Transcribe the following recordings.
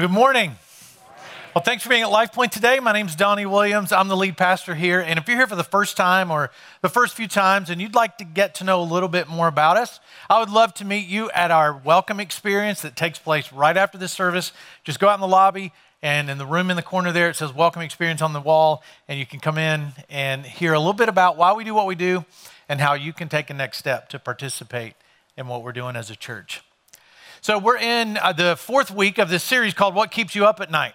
Good morning. Well, thanks for being at Life Point today. My name is Donnie Williams. I'm the lead pastor here. And if you're here for the first time or the first few times and you'd like to get to know a little bit more about us, I would love to meet you at our welcome experience that takes place right after this service. Just go out in the lobby and in the room in the corner there, it says welcome experience on the wall. And you can come in and hear a little bit about why we do what we do and how you can take a next step to participate in what we're doing as a church. So, we're in uh, the fourth week of this series called What Keeps You Up at Night.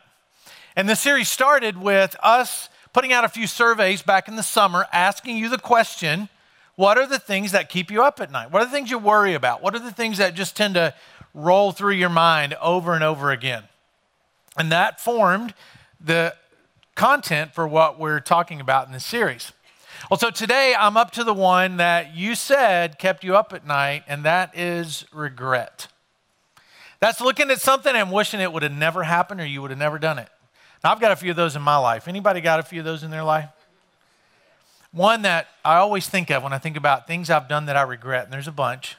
And the series started with us putting out a few surveys back in the summer asking you the question what are the things that keep you up at night? What are the things you worry about? What are the things that just tend to roll through your mind over and over again? And that formed the content for what we're talking about in this series. Well, so today I'm up to the one that you said kept you up at night, and that is regret. That's looking at something and wishing it would have never happened or you would have never done it. Now, I've got a few of those in my life. Anybody got a few of those in their life? One that I always think of when I think about things I've done that I regret, and there's a bunch.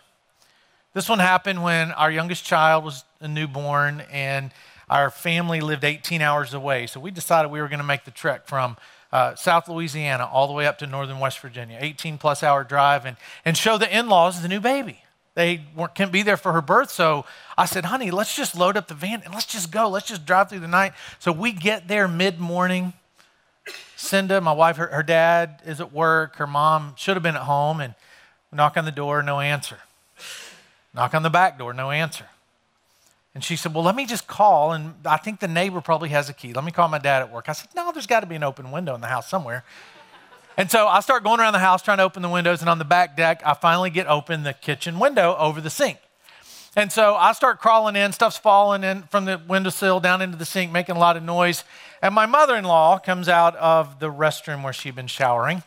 This one happened when our youngest child was a newborn and our family lived 18 hours away. So we decided we were going to make the trek from uh, South Louisiana all the way up to northern West Virginia, 18 plus hour drive, and, and show the in laws the new baby. They couldn't be there for her birth. So I said, honey, let's just load up the van and let's just go. Let's just drive through the night. So we get there mid morning. Cinda, my wife, her, her, dad is at work. Her mom should have been at home. And knock on the door, no answer. Knock on the back door, no answer. And she said, Well, let me just call. And I think the neighbor probably has a key. Let me call my dad at work. I said, No, there's got to be an open window in the house somewhere. And so I start going around the house trying to open the windows, and on the back deck, I finally get open the kitchen window over the sink. And so I start crawling in, stuff's falling in from the windowsill down into the sink, making a lot of noise. And my mother in law comes out of the restroom where she'd been showering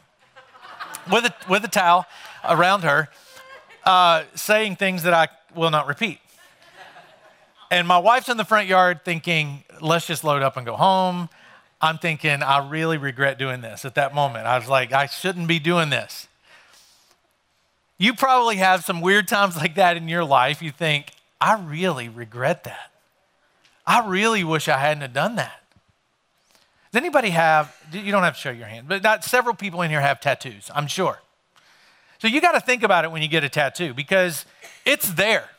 with a, with a towel around her, uh, saying things that I will not repeat. And my wife's in the front yard thinking, let's just load up and go home. I'm thinking, I really regret doing this at that moment. I was like, I shouldn't be doing this. You probably have some weird times like that in your life. You think, I really regret that. I really wish I hadn't have done that. Does anybody have, you don't have to show your hand, but not, several people in here have tattoos, I'm sure. So you got to think about it when you get a tattoo because it's there.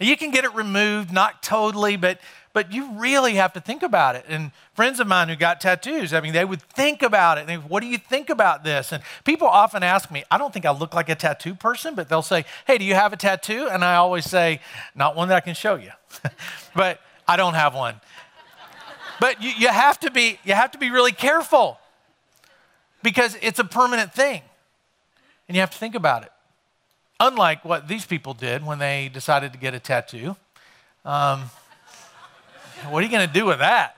You can get it removed, not totally, but but you really have to think about it. And friends of mine who got tattoos, I mean, they would think about it. They, what do you think about this? And people often ask me, I don't think I look like a tattoo person, but they'll say, Hey, do you have a tattoo? And I always say, Not one that I can show you, but I don't have one. But you, you, have to be, you have to be really careful because it's a permanent thing. And you have to think about it. Unlike what these people did when they decided to get a tattoo. Um, what are you going to do with that?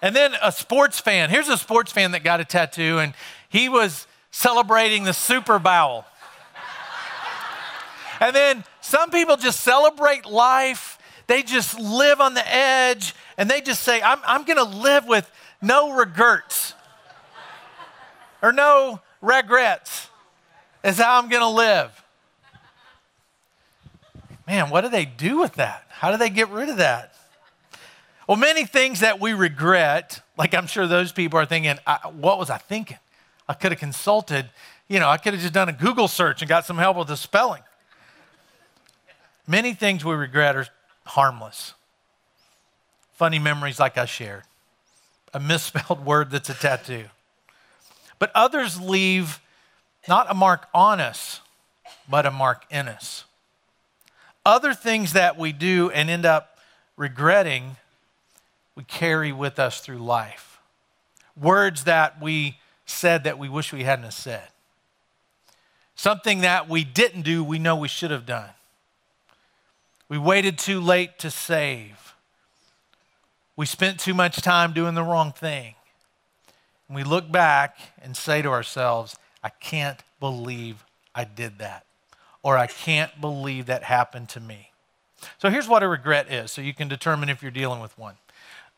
And then a sports fan. Here's a sports fan that got a tattoo, and he was celebrating the Super Bowl. and then some people just celebrate life. They just live on the edge, and they just say, I'm, I'm going to live with no regrets or no regrets, is how I'm going to live. Man, what do they do with that? How do they get rid of that? Well, many things that we regret, like I'm sure those people are thinking, what was I thinking? I could have consulted, you know, I could have just done a Google search and got some help with the spelling. Many things we regret are harmless. Funny memories like I shared, a misspelled word that's a tattoo. But others leave not a mark on us, but a mark in us other things that we do and end up regretting, we carry with us through life. Words that we said that we wish we hadn't said. Something that we didn't do, we know we should have done. We waited too late to save. We spent too much time doing the wrong thing. And we look back and say to ourselves, I can't believe I did that or I can't believe that happened to me. So here's what a regret is, so you can determine if you're dealing with one.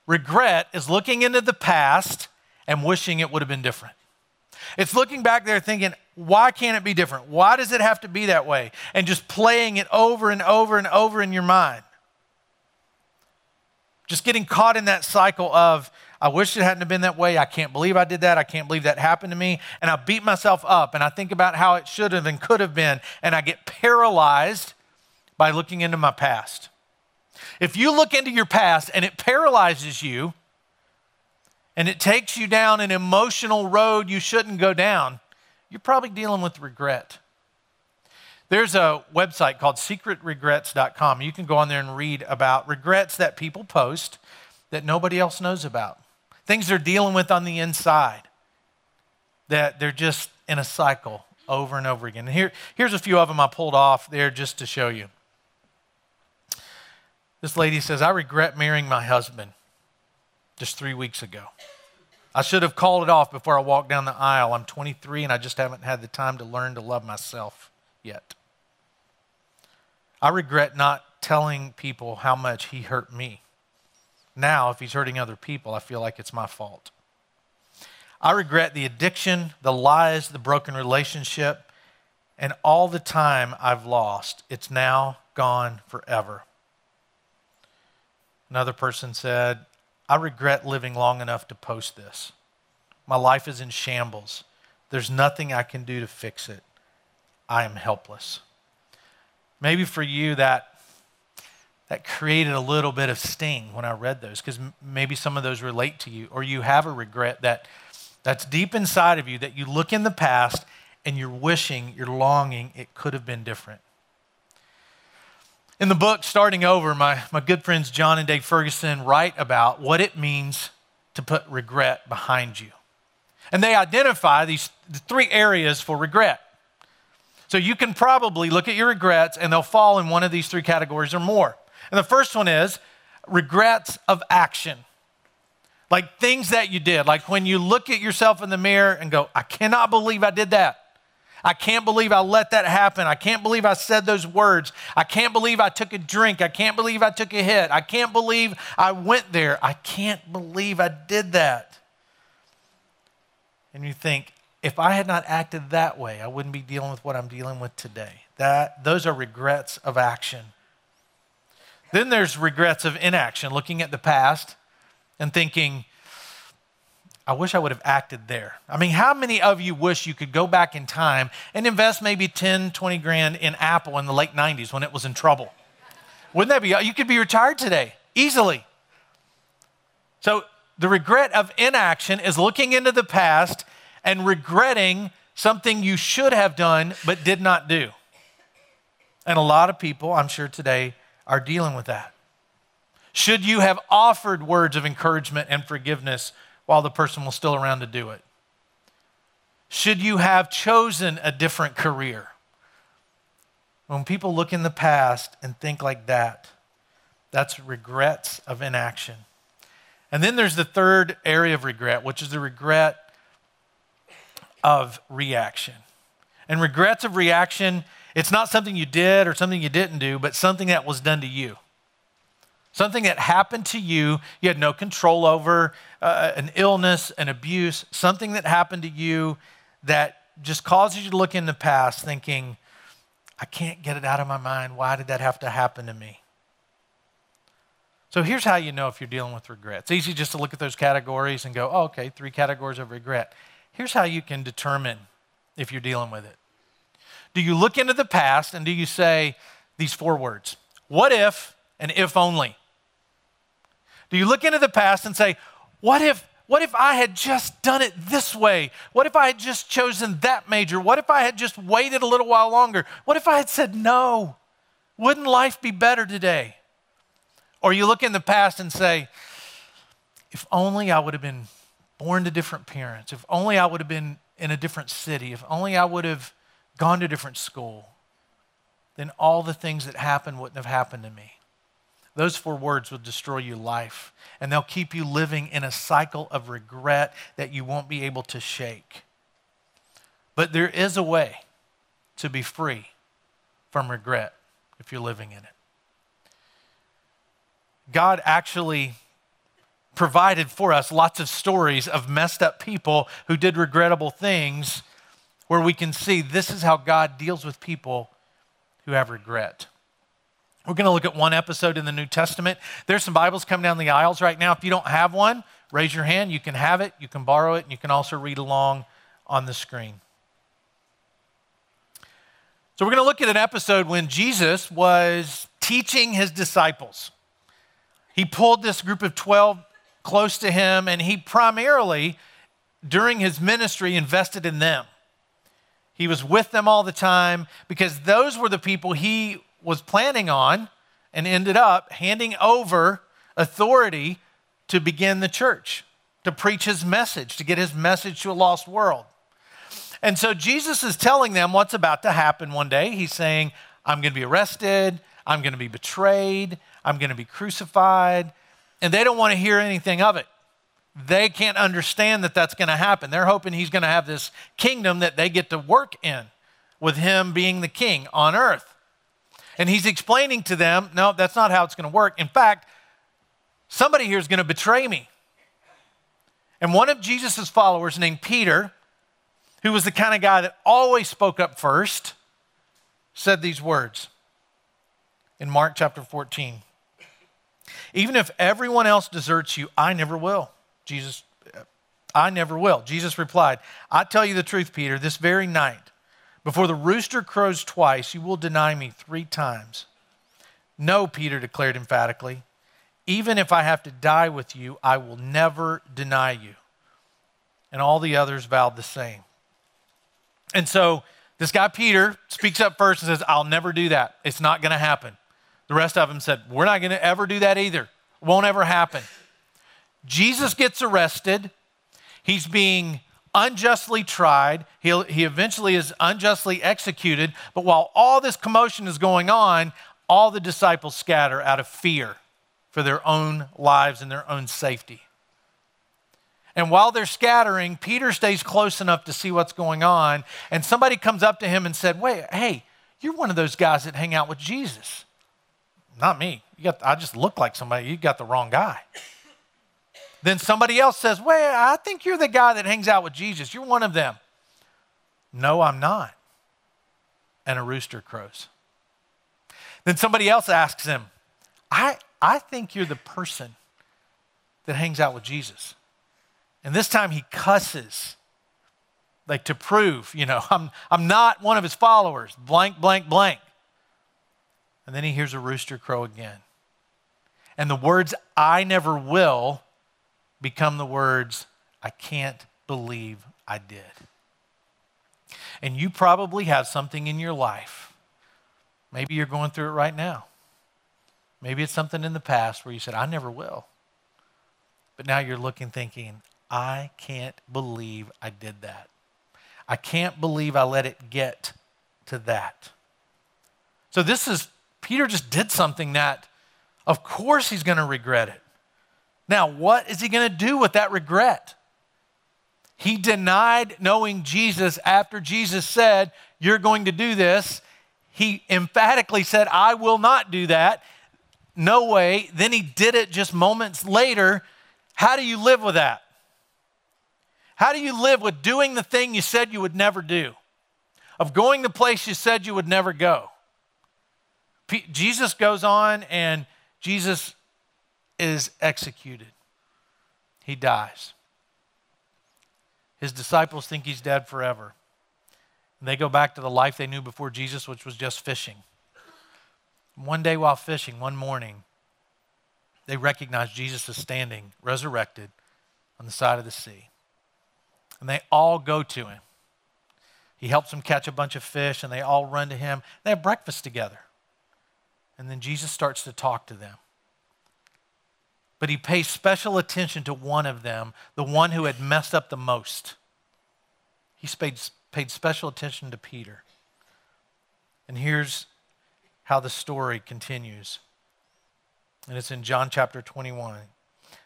Regret is looking into the past and wishing it would have been different. It's looking back there thinking, why can't it be different? Why does it have to be that way? And just playing it over and over and over in your mind. Just getting caught in that cycle of, I wish it hadn't been that way. I can't believe I did that. I can't believe that happened to me. And I beat myself up and I think about how it should have and could have been. And I get paralyzed by looking into my past. If you look into your past and it paralyzes you and it takes you down an emotional road you shouldn't go down, you're probably dealing with regret. There's a website called secretregrets.com. You can go on there and read about regrets that people post that nobody else knows about. Things they're dealing with on the inside that they're just in a cycle over and over again. And here, here's a few of them I pulled off there just to show you. This lady says, I regret marrying my husband just three weeks ago. I should have called it off before I walked down the aisle. I'm 23 and I just haven't had the time to learn to love myself yet. I regret not telling people how much he hurt me. Now, if he's hurting other people, I feel like it's my fault. I regret the addiction, the lies, the broken relationship, and all the time I've lost. It's now gone forever. Another person said, I regret living long enough to post this. My life is in shambles. There's nothing I can do to fix it. I am helpless. Maybe for you that that created a little bit of sting when I read those because m- maybe some of those relate to you or you have a regret that that's deep inside of you that you look in the past and you're wishing, you're longing it could have been different. In the book Starting Over, my, my good friends Jon and Dave Ferguson write about what it means to put regret behind you. And they identify these three areas for regret. So you can probably look at your regrets and they'll fall in one of these three categories or more. And the first one is regrets of action. Like things that you did. Like when you look at yourself in the mirror and go, I cannot believe I did that. I can't believe I let that happen. I can't believe I said those words. I can't believe I took a drink. I can't believe I took a hit. I can't believe I went there. I can't believe I did that. And you think, if I had not acted that way, I wouldn't be dealing with what I'm dealing with today. That, those are regrets of action. Then there's regrets of inaction, looking at the past and thinking, I wish I would have acted there. I mean, how many of you wish you could go back in time and invest maybe 10, 20 grand in Apple in the late 90s when it was in trouble? Wouldn't that be, you could be retired today easily. So the regret of inaction is looking into the past and regretting something you should have done but did not do. And a lot of people, I'm sure today, are dealing with that. Should you have offered words of encouragement and forgiveness while the person was still around to do it? Should you have chosen a different career? When people look in the past and think like that, that's regrets of inaction. And then there's the third area of regret, which is the regret of reaction. And regrets of reaction, it's not something you did or something you didn't do, but something that was done to you. Something that happened to you, you had no control over, uh, an illness, an abuse, something that happened to you that just causes you to look in the past thinking, I can't get it out of my mind. Why did that have to happen to me? So here's how you know if you're dealing with regret. It's easy just to look at those categories and go, oh, okay, three categories of regret. Here's how you can determine if you're dealing with it. Do you look into the past and do you say these four words? What if and if only? Do you look into the past and say, what if what if I had just done it this way? What if I had just chosen that major? What if I had just waited a little while longer? What if I had said no? Wouldn't life be better today? Or you look in the past and say, if only I would have been born to different parents, if only I would have been in a different city, if only I would have gone to a different school, then all the things that happened wouldn't have happened to me. Those four words will destroy your life, and they'll keep you living in a cycle of regret that you won't be able to shake. But there is a way to be free from regret if you're living in it. God actually provided for us lots of stories of messed up people who did regrettable things where we can see this is how God deals with people who have regret. We're going to look at one episode in the New Testament. There's some Bibles coming down the aisles right now. If you don't have one, raise your hand. You can have it, you can borrow it, and you can also read along on the screen. So, we're going to look at an episode when Jesus was teaching his disciples. He pulled this group of 12 close to him, and he primarily, during his ministry, invested in them. He was with them all the time because those were the people he was planning on and ended up handing over authority to begin the church, to preach his message, to get his message to a lost world. And so Jesus is telling them what's about to happen one day. He's saying, I'm going to be arrested, I'm going to be betrayed, I'm going to be crucified. And they don't want to hear anything of it. They can't understand that that's going to happen. They're hoping he's going to have this kingdom that they get to work in with him being the king on earth. And he's explaining to them, no, that's not how it's going to work. In fact, somebody here is going to betray me. And one of Jesus' followers, named Peter, who was the kind of guy that always spoke up first, said these words in Mark chapter 14. Even if everyone else deserts you, I never will. Jesus, uh, I never will. Jesus replied, I tell you the truth, Peter, this very night, before the rooster crows twice, you will deny me three times. No, Peter declared emphatically. Even if I have to die with you, I will never deny you. And all the others vowed the same. And so this guy, Peter, speaks up first and says, I'll never do that. It's not going to happen. The rest of them said, We're not going to ever do that either. Won't ever happen. Jesus gets arrested. He's being unjustly tried. He'll, he eventually is unjustly executed. But while all this commotion is going on, all the disciples scatter out of fear for their own lives and their own safety. And while they're scattering, Peter stays close enough to see what's going on. And somebody comes up to him and said, Wait, hey, you're one of those guys that hang out with Jesus. Not me. Got, I just look like somebody. You got the wrong guy. Then somebody else says, Well, I think you're the guy that hangs out with Jesus. You're one of them. No, I'm not. And a rooster crows. Then somebody else asks him, I, I think you're the person that hangs out with Jesus. And this time he cusses, like to prove, you know, I'm, I'm not one of his followers, blank, blank, blank. And then he hears a rooster crow again. And the words, I never will, become the words, I can't believe I did. And you probably have something in your life. Maybe you're going through it right now. Maybe it's something in the past where you said, I never will. But now you're looking, thinking, I can't believe I did that. I can't believe I let it get to that. So, this is, Peter just did something that, of course, he's going to regret it. Now, what is he going to do with that regret? He denied knowing Jesus after Jesus said, You're going to do this. He emphatically said, I will not do that. No way. Then he did it just moments later. How do you live with that? How do you live with doing the thing you said you would never do? Of going the place you said you would never go? P- Jesus goes on and Jesus is executed. He dies. His disciples think he's dead forever. And they go back to the life they knew before Jesus, which was just fishing. One day while fishing, one morning, they recognize Jesus is standing, resurrected, on the side of the sea. And they all go to him. He helps them catch a bunch of fish, and they all run to him. They have breakfast together. And then Jesus starts to talk to them but he pays special attention to one of them, the one who had messed up the most. He paid, paid special attention to Peter. And here's how the story continues. And it's in John chapter 21. It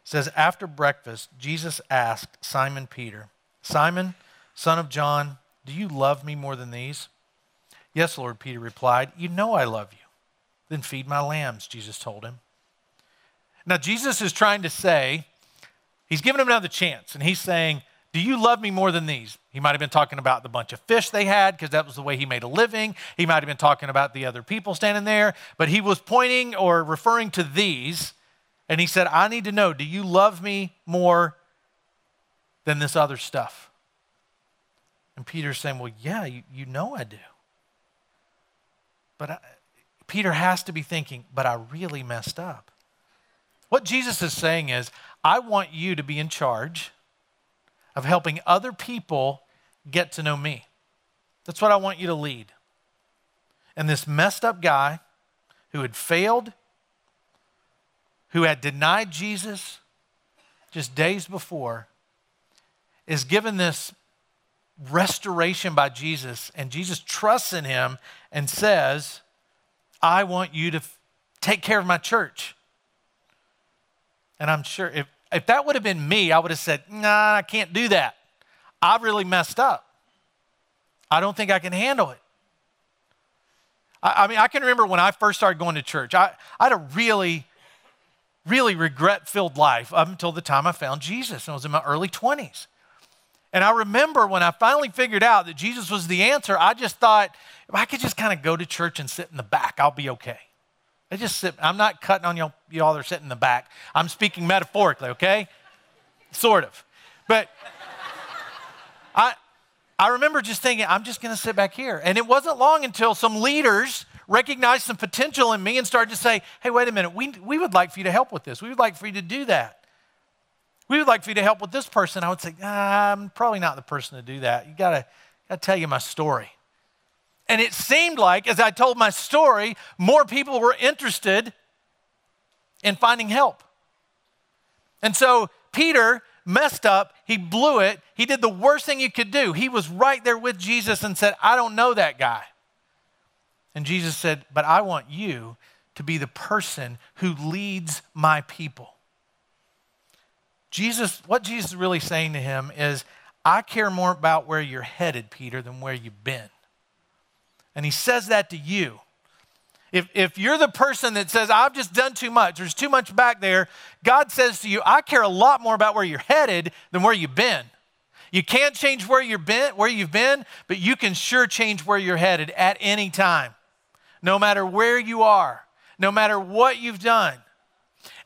says, After breakfast, Jesus asked Simon Peter, Simon, son of John, do you love me more than these? Yes, Lord, Peter replied. You know I love you. Then feed my lambs, Jesus told him. Now, Jesus is trying to say, he's giving him another chance, and he's saying, Do you love me more than these? He might have been talking about the bunch of fish they had because that was the way he made a living. He might have been talking about the other people standing there, but he was pointing or referring to these. And he said, I need to know, do you love me more than this other stuff? And Peter's saying, Well, yeah, you, you know I do. But I, Peter has to be thinking, But I really messed up. What Jesus is saying is, I want you to be in charge of helping other people get to know me. That's what I want you to lead. And this messed up guy who had failed, who had denied Jesus just days before, is given this restoration by Jesus, and Jesus trusts in him and says, I want you to f- take care of my church. And I'm sure if, if that would have been me, I would have said, Nah, I can't do that. I really messed up. I don't think I can handle it. I, I mean, I can remember when I first started going to church, I, I had a really, really regret filled life up until the time I found Jesus. And I was in my early 20s. And I remember when I finally figured out that Jesus was the answer, I just thought, if I could just kind of go to church and sit in the back, I'll be okay. I just sit, I'm not cutting on y'all, y'all are sitting in the back. I'm speaking metaphorically, okay? Sort of. But I, I remember just thinking, I'm just going to sit back here. And it wasn't long until some leaders recognized some potential in me and started to say, hey, wait a minute, we, we would like for you to help with this. We would like for you to do that. We would like for you to help with this person. I would say, I'm probably not the person to do that. You gotta, gotta tell you my story. And it seemed like, as I told my story, more people were interested in finding help. And so Peter messed up, he blew it, he did the worst thing you could do. He was right there with Jesus and said, I don't know that guy. And Jesus said, But I want you to be the person who leads my people. Jesus, what Jesus is really saying to him is, I care more about where you're headed, Peter, than where you've been. And he says that to you. If, if you're the person that says, I've just done too much, there's too much back there, God says to you, I care a lot more about where you're headed than where you've been. You can't change where you've been, where you've been, but you can sure change where you're headed at any time. No matter where you are, no matter what you've done.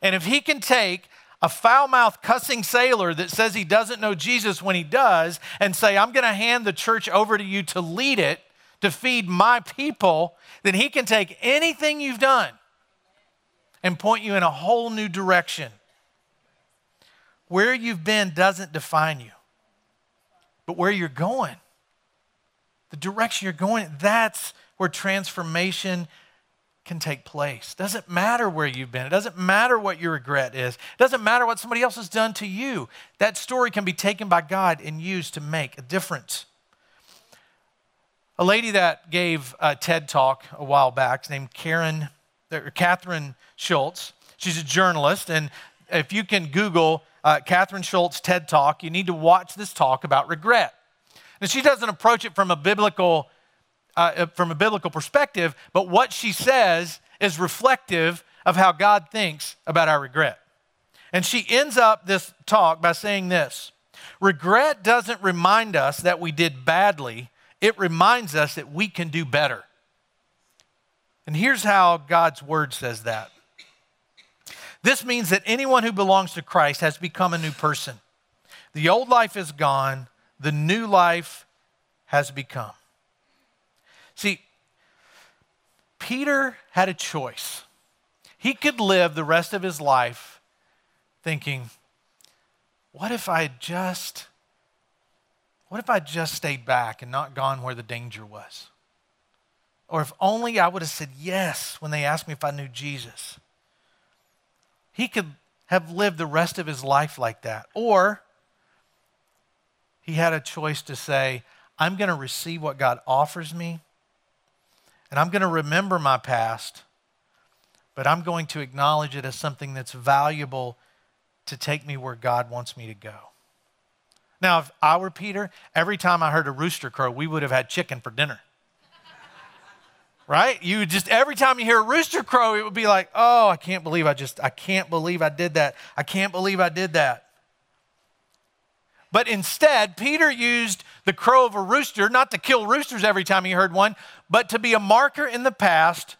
And if he can take a foul mouthed, cussing sailor that says he doesn't know Jesus when he does and say, I'm going to hand the church over to you to lead it, to feed my people, then he can take anything you've done and point you in a whole new direction. Where you've been doesn't define you, but where you're going, the direction you're going, that's where transformation can take place. Doesn't matter where you've been. It doesn't matter what your regret is. It doesn't matter what somebody else has done to you. That story can be taken by God and used to make a difference. A lady that gave a TED talk a while back named Karen or Kathryn Schulz. She's a journalist, and if you can Google uh, Kathryn Schulz TED talk, you need to watch this talk about regret. And she doesn't approach it from a biblical uh, uh, from a biblical perspective, but what she says is reflective of how God thinks about our regret. And she ends up this talk by saying this Regret doesn't remind us that we did badly, it reminds us that we can do better. And here's how God's word says that this means that anyone who belongs to Christ has become a new person. The old life is gone, the new life has become. See, Peter had a choice. He could live the rest of his life thinking, what if I just what if I just stayed back and not gone where the danger was? Or if only I would have said yes when they asked me if I knew Jesus. He could have lived the rest of his life like that. Or he had a choice to say, I'm going to receive what God offers me and I'm going to remember my past, but I'm going to acknowledge it as something that's valuable to take me where God wants me to go. Now, if I were Peter, every time I heard a rooster crow, we would have had chicken for dinner. right? You just, every time you hear a rooster crow, it would be like, oh, I can't believe I just, I can't believe I did that. I can't believe I did that. But instead, Peter used the crow of a rooster, not to kill roosters every time he heard one, but to be a marker in the past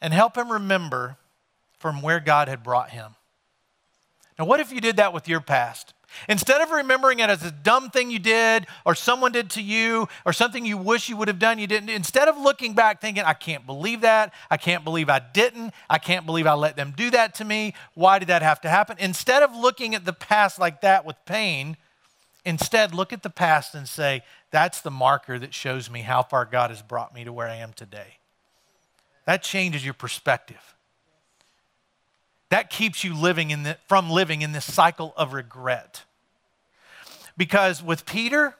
and help him remember from where God had brought him. Now, what if you did that with your past? Instead of remembering it as a dumb thing you did or someone did to you or something you wish you would have done, you didn't, instead of looking back thinking, I can't believe that, I can't believe I didn't, I can't believe I let them do that to me, why did that have to happen? Instead of looking at the past like that with pain, instead look at the past and say, that's the marker that shows me how far God has brought me to where I am today. That changes your perspective. That keeps you living in the, from living in this cycle of regret. Because with Peter,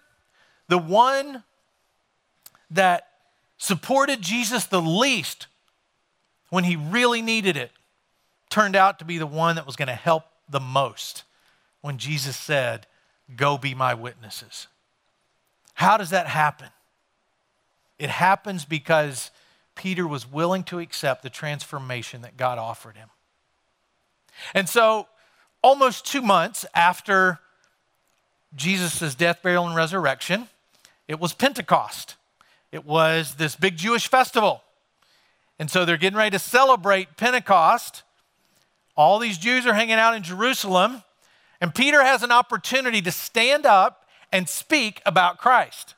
the one that supported Jesus the least when he really needed it turned out to be the one that was going to help the most when Jesus said, Go be my witnesses. How does that happen? It happens because Peter was willing to accept the transformation that God offered him. And so, almost two months after Jesus' death, burial, and resurrection, it was Pentecost. It was this big Jewish festival. And so they're getting ready to celebrate Pentecost. All these Jews are hanging out in Jerusalem, and Peter has an opportunity to stand up and speak about Christ.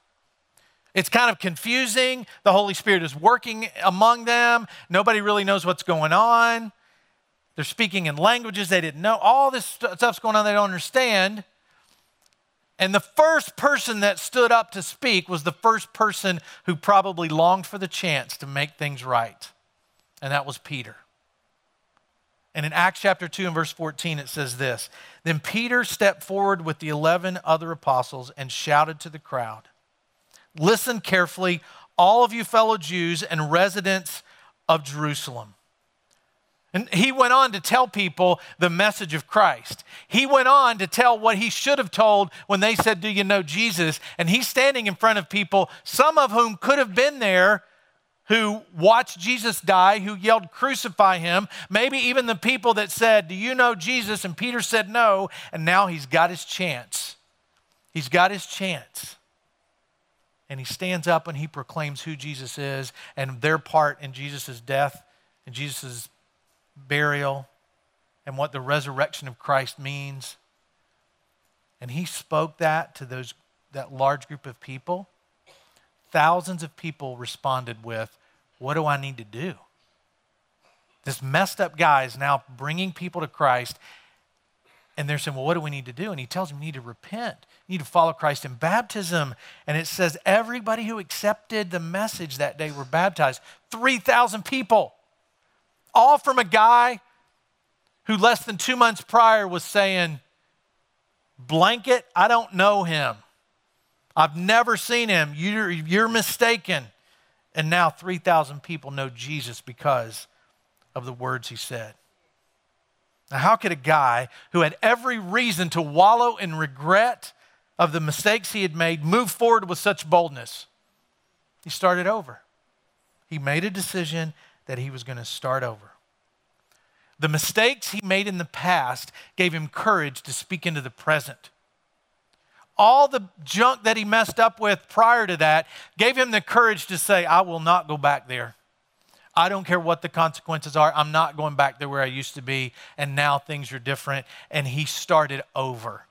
It's kind of confusing. The Holy Spirit is working among them. Nobody really knows what's going on. They're speaking in languages they didn't know. All this stuff's going on they don't understand. And the first person that stood up to speak was the first person who probably longed for the chance to make things right. And that was Peter. And in Acts chapter 2 and verse 14, it says this Then Peter stepped forward with the 11 other apostles and shouted to the crowd Listen carefully, all of you fellow Jews and residents of Jerusalem. And he went on to tell people the message of Christ. He went on to tell what he should have told when they said, Do you know Jesus? And he's standing in front of people, some of whom could have been there who watched Jesus die, who yelled, Crucify him. Maybe even the people that said, Do you know Jesus? And Peter said no. And now he's got his chance. He's got his chance. And he stands up and he proclaims who Jesus is and their part in Jesus' death and Jesus' burial, and what the resurrection of Christ means. And he spoke that to those, that large group of people. Thousands of people responded with, What do I need to do? This messed up guy is now bringing people to Christ. And they're saying, Well, what do we need to do? And he tells them, You need to repent. You need to follow Christ in baptism. And it says, Everybody who accepted the message that day were baptized 3,000 people all from a guy who less than two months prior was saying, Blanket, I don't know him. I've never seen him. You're, you're mistaken. And now 3,000 people know Jesus because of the words he said. Now, how could a guy who had every reason to wallow in regret of the mistakes he had made move forward with such boldness? He started over. He made a decision that he was going to start over. The mistakes he made in the past gave him courage to speak into the present. All the junk that he messed up with prior to that gave him the courage to say, I will not go back there. I don't care what the consequences are. I'm not going back there where I used to be. And now things are different. And he started over.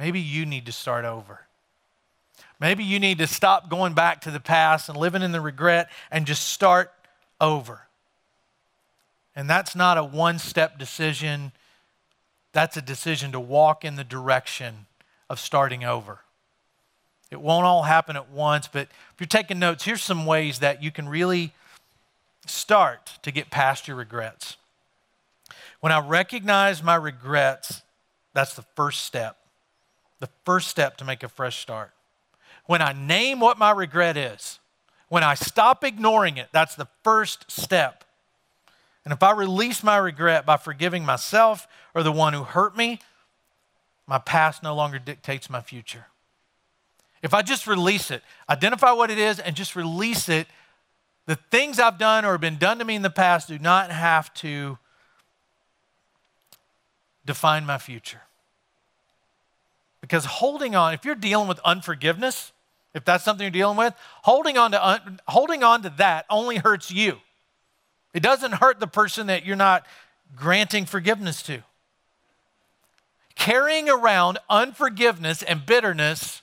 Maybe you need to start over. Maybe you need to stop going back to the past and living in the regret and just start over. And that's not a one step decision, that's a decision to walk in the direction of starting over. It won't all happen at once, but if you're taking notes, here's some ways that you can really start to get past your regrets. When I recognize my regrets, that's the first step. The first step to make a fresh start when I name what my regret is, when I stop ignoring it, that's the first step. And if I release my regret by forgiving myself or the one who hurt me, my past no longer dictates my future. If I just release it, identify what it is, and just release it, the things I've done or been done to me in the past do not have to define my future. Because holding on, if you're dealing with unforgiveness, if that's something you're dealing with, holding on to, un, holding on to that only hurts you. It doesn't hurt the person that you're not granting forgiveness to. Carrying around unforgiveness and bitterness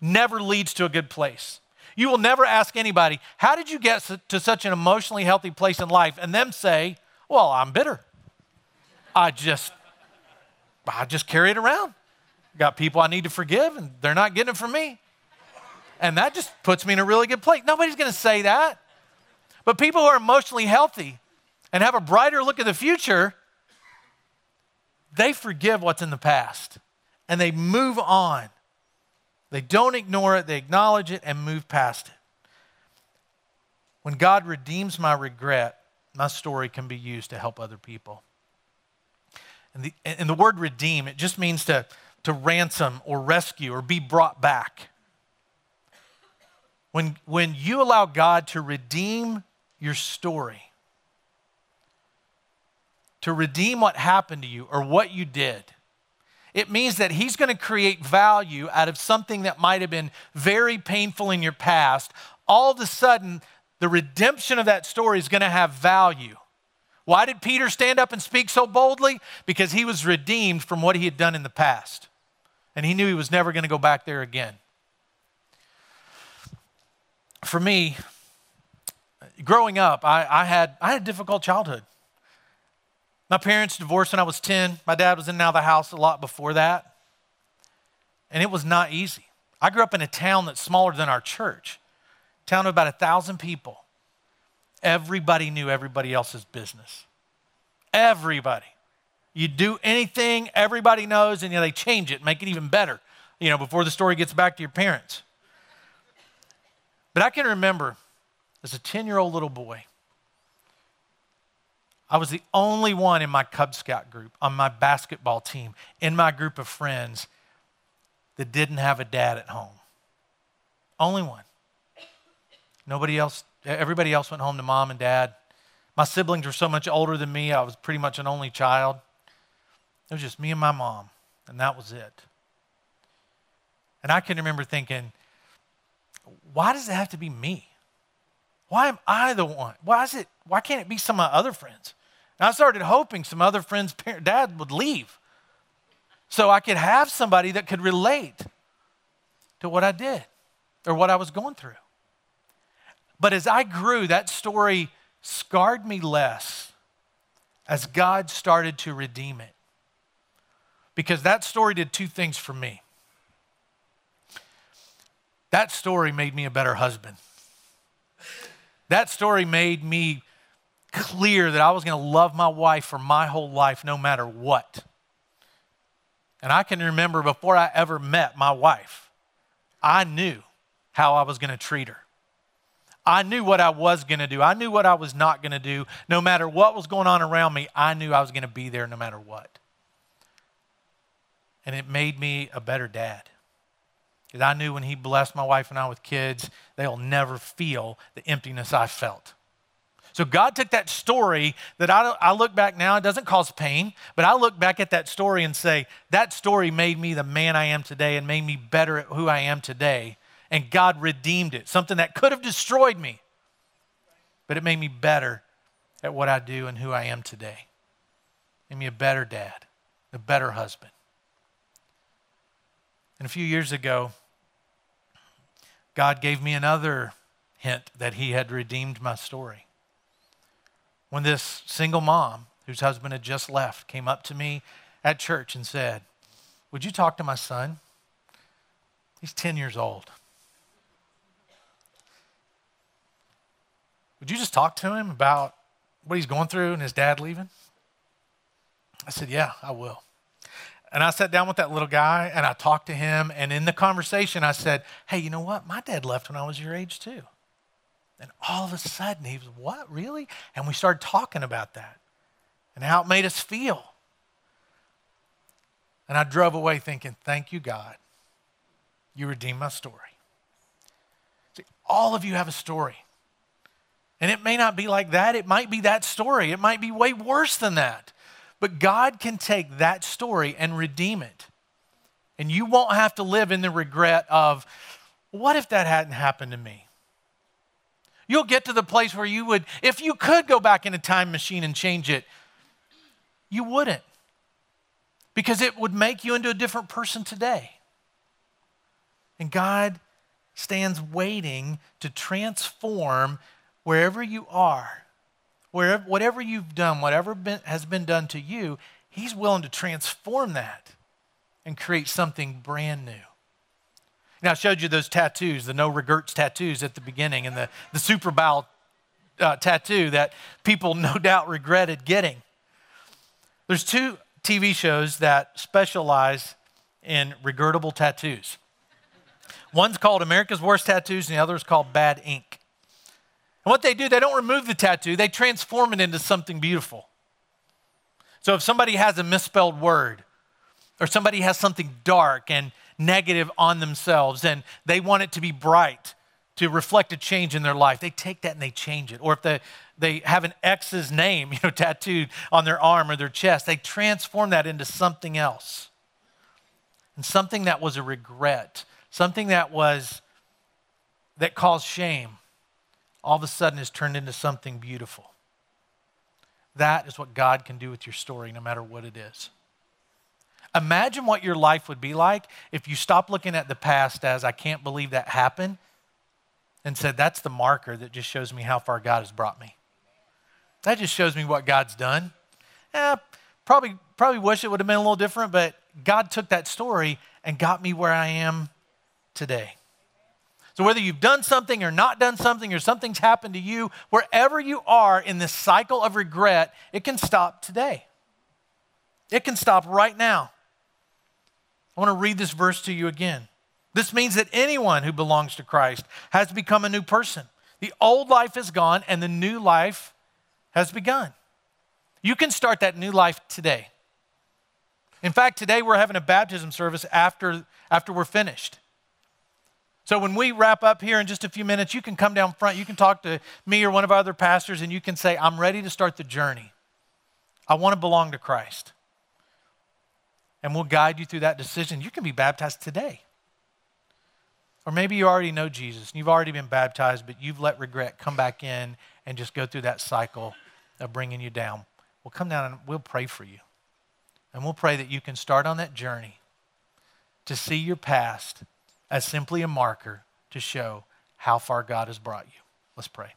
never leads to a good place. You will never ask anybody, How did you get to such an emotionally healthy place in life? and them say, Well, I'm bitter. I just, I just carry it around. Got people I need to forgive, and they're not getting it from me. And that just puts me in a really good place. Nobody's going to say that. But people who are emotionally healthy and have a brighter look at the future, they forgive what's in the past and they move on. They don't ignore it, they acknowledge it and move past it. When God redeems my regret, my story can be used to help other people. And the, and the word redeem, it just means to, to ransom or rescue or be brought back. When, when you allow God to redeem your story, to redeem what happened to you or what you did, it means that He's going to create value out of something that might have been very painful in your past. All of a sudden, the redemption of that story is going to have value. Why did Peter stand up and speak so boldly? Because he was redeemed from what he had done in the past. And he knew he was never going to go back there again. For me, growing up, I, I, had, I had a difficult childhood. My parents divorced when I was 10. My dad was in and out of the house a lot before that. And it was not easy. I grew up in a town that's smaller than our church, town of about a thousand people. Everybody knew everybody else's business. Everybody. You do anything, everybody knows, and you know, they change it, make it even better, you know, before the story gets back to your parents. But I can remember as a 10 year old little boy, I was the only one in my Cub Scout group, on my basketball team, in my group of friends that didn't have a dad at home. Only one. Nobody else, everybody else went home to mom and dad. My siblings were so much older than me, I was pretty much an only child. It was just me and my mom, and that was it. And I can remember thinking, why does it have to be me? Why am I the one? Why is it? Why can't it be some of my other friends? And I started hoping some other friends' parent, dad would leave, so I could have somebody that could relate to what I did or what I was going through. But as I grew, that story scarred me less as God started to redeem it. Because that story did two things for me. That story made me a better husband. That story made me clear that I was going to love my wife for my whole life, no matter what. And I can remember before I ever met my wife, I knew how I was going to treat her. I knew what I was going to do. I knew what I was not going to do. No matter what was going on around me, I knew I was going to be there no matter what. And it made me a better dad. Because I knew when he blessed my wife and I with kids, they'll never feel the emptiness I felt. So God took that story that I, I look back now, it doesn't cause pain, but I look back at that story and say, that story made me the man I am today and made me better at who I am today and God redeemed it. Something that could have destroyed me, but it made me better at what I do and who I am today. Made me a better dad, a better husband. And a few years ago, God gave me another hint that He had redeemed my story. When this single mom, whose husband had just left, came up to me at church and said, Would you talk to my son? He's 10 years old. Would you just talk to him about what he's going through and his dad leaving? I said, Yeah, I will. And I sat down with that little guy and I talked to him. And in the conversation, I said, Hey, you know what? My dad left when I was your age too. And all of a sudden, he was, What, really? And we started talking about that and how it made us feel. And I drove away thinking, Thank you, God. You redeemed my story. See, all of you have a story. And it may not be like that. It might be that story. It might be way worse than that. But God can take that story and redeem it. And you won't have to live in the regret of, what if that hadn't happened to me? You'll get to the place where you would, if you could go back in a time machine and change it, you wouldn't. Because it would make you into a different person today. And God stands waiting to transform wherever you are, wherever, whatever you've done, whatever been, has been done to you, He's willing to transform that and create something brand new. Now, I showed you those tattoos, the no regrets tattoos at the beginning, and the, the Super Bowl uh, tattoo that people no doubt regretted getting. There's two TV shows that specialize in regrettable tattoos. One's called America's Worst Tattoos, and the other is called Bad Ink. And what they do, they don't remove the tattoo, they transform it into something beautiful. So if somebody has a misspelled word, or somebody has something dark and negative on themselves, and they want it to be bright to reflect a change in their life, they take that and they change it. Or if they, they have an ex's name, you know, tattooed on their arm or their chest, they transform that into something else. And something that was a regret something that was that caused shame all of a sudden is turned into something beautiful. That is what god can do with your story no matter what it is. Imagine what your life would be like if you stopped looking at the past as i can't believe that happened and said that's the marker that just shows me how far god has brought me. That just shows me what god's done. Eh, probably probably wish it would have been a little different but god took that story and got me where i am today. So, whether you've done something or not done something, or something's happened to you, wherever you are in this cycle of regret, it can stop today. It can stop right now. I want to read this verse to you again. This means that anyone who belongs to Christ has become a new person. The old life is gone and the new life has begun. You can start that new life today. In fact, today we're having a baptism service after, after we're finished. So when we wrap up here in just a few minutes, you can come down front, you can talk to me or one of our other pastors, and you can say, I'm ready to start the journey. I want to belong to Christ. And we'll guide you through that decision. You can be baptized today. Or maybe you already know Jesus and you've already been baptized, but you've let regret come back in and just go through that cycle of bringing you down. We'll come down and we'll pray for you. And we'll pray that you can start on that journey to see your past as simply a marker to show how far God has brought you. Let's pray.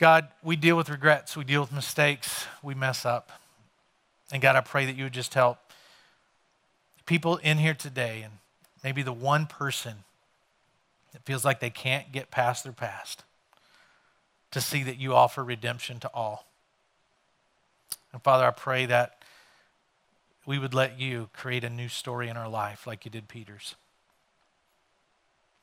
God, we deal with regrets, we deal with mistakes, we mess up. And God, I pray that you would just help people in here today and maybe the one person that feels like they can't get past their past to see that you offer redemption to all. And Father, I pray that we would let you create a new story in our life like you did Peter's.